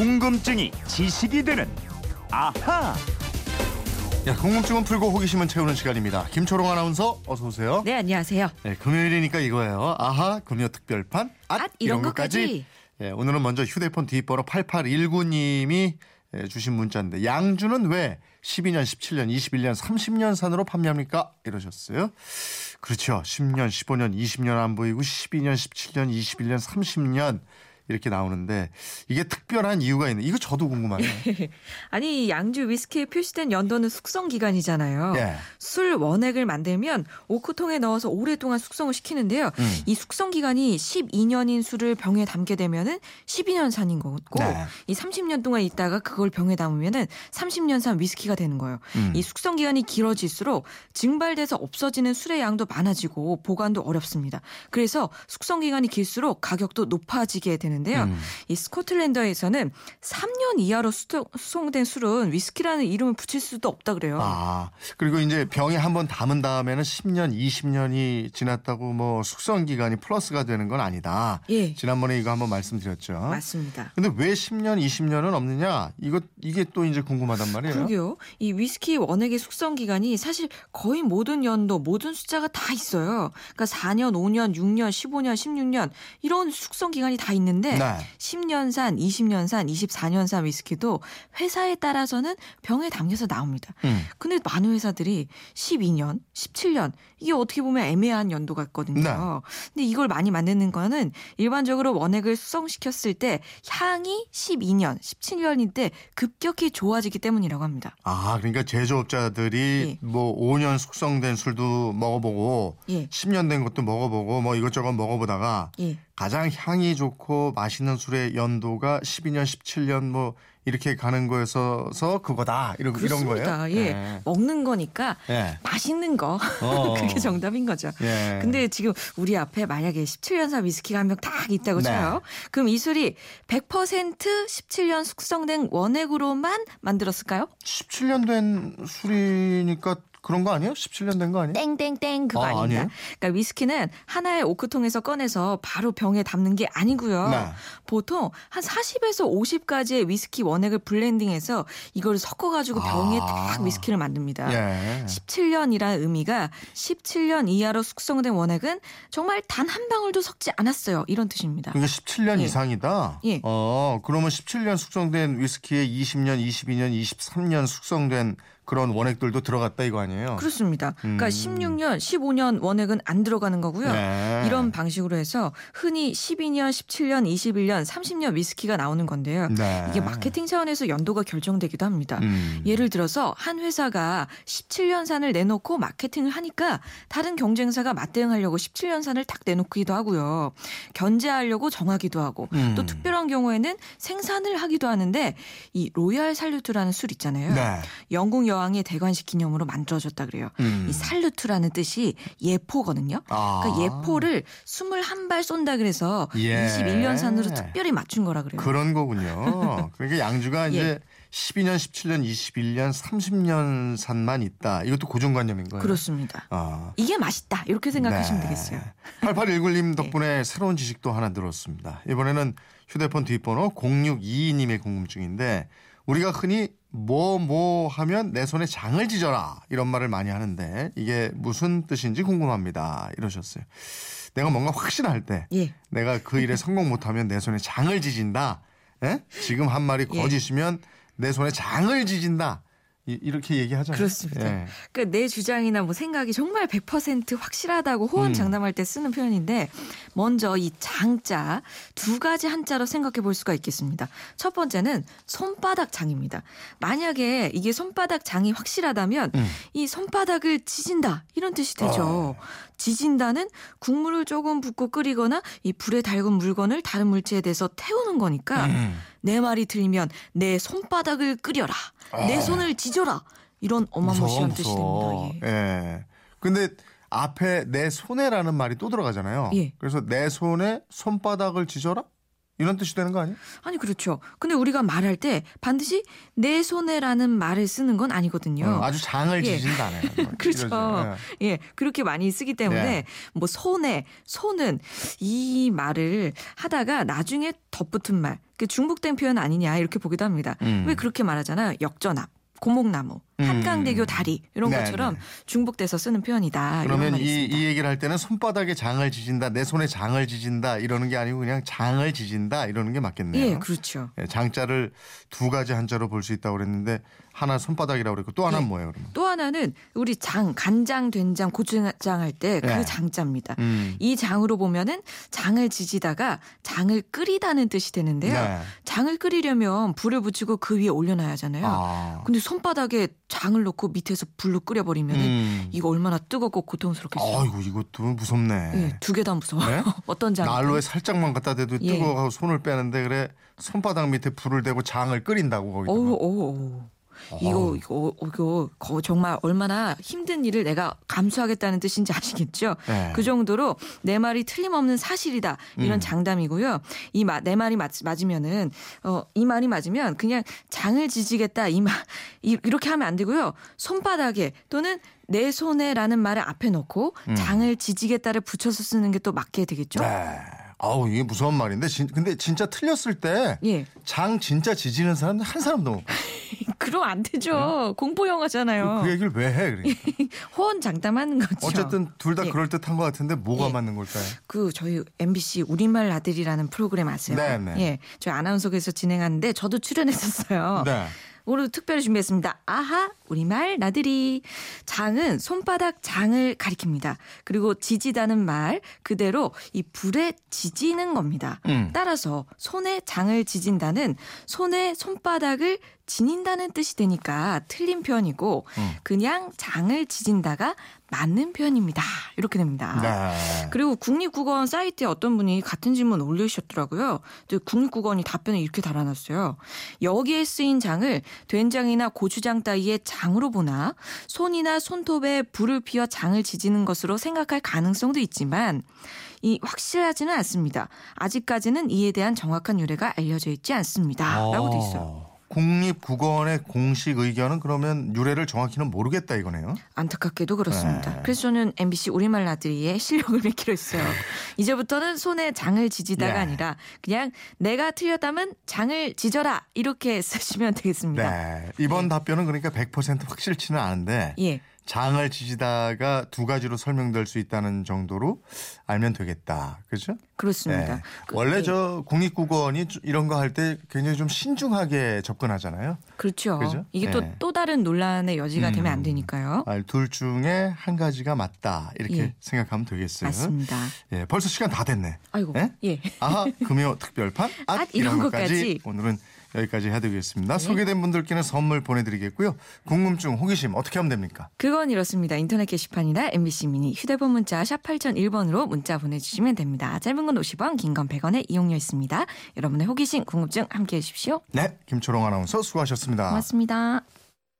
궁금증이 지식이 되는 아하. 야, 궁금증은 풀고 호기심은 채우는 시간입니다. 김초롱 아나운서 어서 오세요. 네, 안녕하세요. 네, 금요일이니까 이거예요. 아하, 금요 특별판. 앗, 앗, 이런 것까지. 예, 오늘은 먼저 휴대폰 뒷번호 8819님이 예, 주신 문자인데 양주는 왜 12년, 17년, 21년, 30년 산으로 판매합니까? 이러셨어요. 그렇죠. 10년, 15년, 20년 안 보이고 12년, 17년, 21년, 30년 이렇게 나오는데 이게 특별한 이유가 있는. 이거 저도 궁금하네요. 아니, 양주 위스키에 표시된 연도는 숙성 기간이잖아요. 예. 술 원액을 만들면 오크통에 넣어서 오랫동안 숙성을 시키는데요. 음. 이 숙성 기간이 12년인 술을 병에 담게 되면은 12년 산인 거고 네. 이 30년 동안 있다가 그걸 병에 담으면은 30년 산 위스키가 되는 거예요. 음. 이 숙성 기간이 길어질수록 증발돼서 없어지는 술의 양도 많아지고 보관도 어렵습니다. 그래서 숙성 기간이 길수록 가격도 높아지게 되는 데요. 음. 이 스코틀랜드에서는 3년 이하로 수도- 수송된 술은 위스키라는 이름을 붙일 수도 없다 그래요. 아, 그리고 이제 병에 한번 담은 다음에는 10년, 20년이 지났다고 뭐 숙성 기간이 플러스가 되는 건 아니다. 예. 지난번에 이거 한번 말씀드렸죠. 맞습니다. 근데 왜 10년, 20년은 없느냐? 이거 이게 또 이제 궁금하단 말이에요. 그러게요. 이 위스키 원액의 숙성 기간이 사실 거의 모든 연도, 모든 숫자가 다 있어요. 그러니까 4년, 5년, 6년, 15년, 16년 이런 숙성 기간이 다 있는데 네. 10년산, 20년산, 24년산 위스키도 회사에 따라서는 병에 담겨서 나옵니다. 음. 근데 많은 회사들이 12년, 17년 이게 어떻게 보면 애매한 연도가 있거든요. 네. 근데 이걸 많이 만드는 거는 일반적으로 원액을 숙성시켰을 때 향이 12년, 17년일 때 급격히 좋아지기 때문이라고 합니다. 아, 그러니까 제조업자들이 예. 뭐 5년 숙성된 술도 먹어보고 예. 10년 된 것도 먹어보고 뭐 이것저것 먹어보다가 예. 가장 향이 좋고 맛있는 술의 연도가 12년, 17년 뭐 이렇게 가는 거여서 그거다 이런 이런 그렇습니다. 거예요. 예. 네. 먹는 거니까 예. 맛있는 거. 어. 그게 정답인 거죠. 예. 근데 지금 우리 앞에 만약에 17년산 위스키가 한 병딱 있다고 네. 쳐요. 그럼 이 술이 100% 17년 숙성된 원액으로만 만들었을까요? 17년 된 술이니까 그런 거 아니에요? 17년 된 거 아니에요? 땡땡땡 그거 아, 아, 닙니다? 그러니까 위스키는 하나의 오크통에서 꺼내서 바로 병에 담는 게 아니고요. 네. 보통 한 40에서 50가지의 위스키 원액을 블렌딩해서 이걸 섞어 가지고 병에 아. 딱 위스키를 만듭니다. 예. 17년이라는 의미가 17년 이하로 숙성된 원액은 정말 단 한 방울도 섞지 않았어요. 이런 뜻입니다. 그게 17년 예. 이상이다. 예. 어, 그러면 17년 숙성된 위스키에 20년, 22년, 23년 숙성된 그런 원액들도 들어갔다 이거 아니에요? 그렇습니다. 그러니까 음. 16년, 15년 원액은 안 들어가는 거고요. 네. 이런 방식으로 해서 흔히 12년, 17년, 21년, 30년 위스키가 나오는 건데요. 네. 이게 마케팅 차원에서 연도가 결정되기도 합니다. 음. 예를 들어서 한 회사가 17년산을 내놓고 마케팅을 하니까 다른 경쟁사가 맞대응하려고 17년산을 딱 내놓기도 하고요. 견제하려고 정하기도 하고 음. 또 특별한 경우에는 생산을 하기도 하는데 이 로얄 살루트라는 술 있잖아요. 네. 영국 여 왕의 대관식 기념으로 만들어졌다 그래요. 음. 이 살루트라는 뜻이 예포거든요. 아. 그러니까 예포를 21발 쏜다 그래서 예. 21년산으로 특별히 맞춘 거라 그래요. 그런 거군요. 그러니까 양주가 예. 이제 12년, 17년, 21년, 30년 산만 있다. 이것도 고정관념인 거예요. 그렇습니다. 아. 이게 맛있다 이렇게 생각하시면 네. 되겠어요. 8819님 덕분에 새로운 지식도 하나 늘었습니다. 이번에는 휴대폰 뒷번호 0622님의 궁금증인데 우리가 흔히 뭐뭐 하면 내 손에 장을 지져라 이런 말을 많이 하는데 이게 무슨 뜻인지 궁금합니다. 이러셨어요. 내가 뭔가 확신할 때 예. 내가 그 일에 성공 못하면 내 손에 장을 지진다. 예? 지금 한 말이 예. 거짓이면 내 손에 장을 지진다. 이- 이렇게 얘기하잖아요. 그렇습니다. 예. 그러니까 내 주장이나 뭐 생각이 정말 100% 확실하다고 음. 호언장담할 때 쓰는 표현인데 먼저 이 장자 두 가지 한자로 생각해 볼 수가 있겠습니다. 첫 번째는 손바닥 장입니다. 만약에 이게 손바닥 장이 확실하다면 음. 이 손바닥을 지진다 이런 뜻이 되죠. 지진다는 국물을 조금 붓고 끓이거나 이 불에 달군 물건을 다른 물체에 대서 태우는 거니까 음. 내 말이 들리면 내 손바닥을 끓여라. 내 손을 지져라. 이런 어마무시한 뜻이 됩니다. 예. 예. 근데 앞에 내 손에라는 말이 또 들어가잖아요. 예. 그래서 내 손에 손바닥을 지져라? 이런 뜻이 되는 거 아니에요? 아니 그렇죠. 근데 우리가 말할 때 반드시 내 손에라는 말을 쓰는 건 아니거든요. 어, 아주 장을 예. 지진다네. 그렇죠. 이러죠. 예, 그렇게 많이 쓰기 때문에 네. 뭐 손에 손은 이 말을 하다가 나중에 덧붙은 말, 그 중복된 표현 아니냐 이렇게 보기도 합니다. 음. 왜 그렇게 말하잖아요. 역전압, 고목나무, 음. 한강대교 다리 이런 네, 것처럼 네. 중복돼서 쓰는 표현이다. 그러면 이. 이 얘기를 할 때는 손바닥에 장을 지진다, 내 손에 장을 지진다 이러는 게 아니고 그냥 장을 지진다 이러는 게 맞겠네요. 예, 그렇죠. 예, 장자를 두 가지 한자로 볼 수 있다고 그랬는데 하나 손바닥이라고 그랬고 또 하나는 예. 뭐예요, 그러면? 또 하나는 우리 장, 간장, 된장, 고추장 할 때그 네. 장자입니다. 음. 이 장으로 보면은 장을 지지다가 장을 끓이다는 뜻이 되는데요. 네. 장을 끓이려면 불을 붙이고 그 위에 올려놔야 하잖아요. 아. 근데 손바닥에 장을 넣고 밑에서 불로 끓여버리면 은 음. 이거 얼마나 뜨겁고 고통스럽겠어요. 아이고 이것도 무섭네. 예, 두개 다 무서워요. 네? 어떤 장? 난로에 살짝만 갖다 대도 예. 뜨거워서 손을 빼는데 그래 손바닥 밑에 불을 대고 장을 끓인다고 거기다가. 어우, 어우, 어우. 이거 이거 이거 거- 정말 얼마나 힘든 일을 내가 감수하겠다는 뜻인지 아시겠죠? 네. 그 정도로 내 말이 틀림없는 사실이다 이런 음. 장담이고요. 이 내 말이 맞, 맞으면은 어, 이 말이 맞으면 그냥 장을 지지겠다 이 말 이렇게 하면 안 되고요. 손바닥에 또는 내 손에라는 말을 앞에 놓고 음. 장을 지지겠다를 붙여서 쓰는 게 또 맞게 되겠죠. 네. 아우 이게 무서운 말인데 진, 근데 진짜 틀렸을 때장 예, 진짜 지지는 사람 한 사람도 못 봐. 그럼 안 되죠. 공포 영화잖아요. 그 얘기를 왜 해? 그러니까. 호언 장담하는 거죠. 어쨌든 둘다 예. 그럴 듯한 것 같은데 뭐가 예. 맞는 걸까요? 그 저희 MBC 우리말 아들이라는 프로그램 아세요? 네, 네. 예, 저희 아나운서에서 진행하는데 저도 출연했었어요. 네. 오늘 특별히 준비했습니다. 아하, 우리말 나들이. 장은 손바닥 장을 가리킵니다. 그리고 지지다는 말 그대로 이 불에 지지는 겁니다. 음. 따라서 손에 장을 지진다는 손에 손바닥을 지닌다는 뜻이 되니까 틀린 표현이고 음. 그냥 장을 지진다가 맞는 표현입니다. 이렇게 됩니다. 네. 그리고 국립국어원 사이트에 어떤 분이 같은 질문 올리셨더라고요. 또 국립국어원이 답변을 이렇게 달아놨어요. 여기에 쓰인 장을 된장이나 고추장 따위의 장으로 보나 손이나 손톱에 불을 피워 장을 지지는 것으로 생각할 가능성도 있지만 이 확실하지는 않습니다. 아직까지는 이에 대한 정확한 유래가 알려져 있지 않습니다. 라고 돼 있어요. 어. 국립국어원의 공식 의견은 그러면 유래를 정확히는 모르겠다 이거네요. 안타깝게도 그렇습니다. 네. 그래서 저는 MBC 우리말 나들이의 실력을 믿기로 했어요. 이제부터는 손에 장을 지지다가 예. 아니라 그냥 내가 틀렸다면 장을 지져라 이렇게 쓰시면 되겠습니다. 네. 이번 답변은 그러니까 100% 확실치는 않은데 예. 장을 지지다가 두 가지로 설명될 수 있다는 정도로 알면 되겠다. 그렇죠? 그렇습니다. 네. 그, 원래 예. 저 국립국어원이 이런 거 할 때 굉장히 좀 신중하게 접근하잖아요. 그렇죠. 그죠? 이게 또 예. 또 다른 논란의 여지가 되면 안 음. 되니까요. 아, 둘 중에 한 가지가 맞다 이렇게 예. 생각하면 되겠어요. 맞습니다. 예, 벌써 시간 다 됐네. 아이고. 예? 예. 아하 금요 특별판 앗, 앗, 이런 이런 것까지. 네. 오늘은 여기까지 해드리겠습니다. 소개된 분들께는 선물 보내드리겠고요. 궁금증, 호기심 어떻게 하면 됩니까? 그건 이렇습니다. 인터넷 게시판이나 MBC 미니 휴대폰 문자 샵 8001번으로 문자 보내주시면 됩니다. 짧은 건 50원, 긴 건 100원의 이용료 있습니다. 여러분의 호기심, 궁금증 함께해 주십시오. 네, 김초롱 아나운서 수고하셨습니다. 고맙습니다.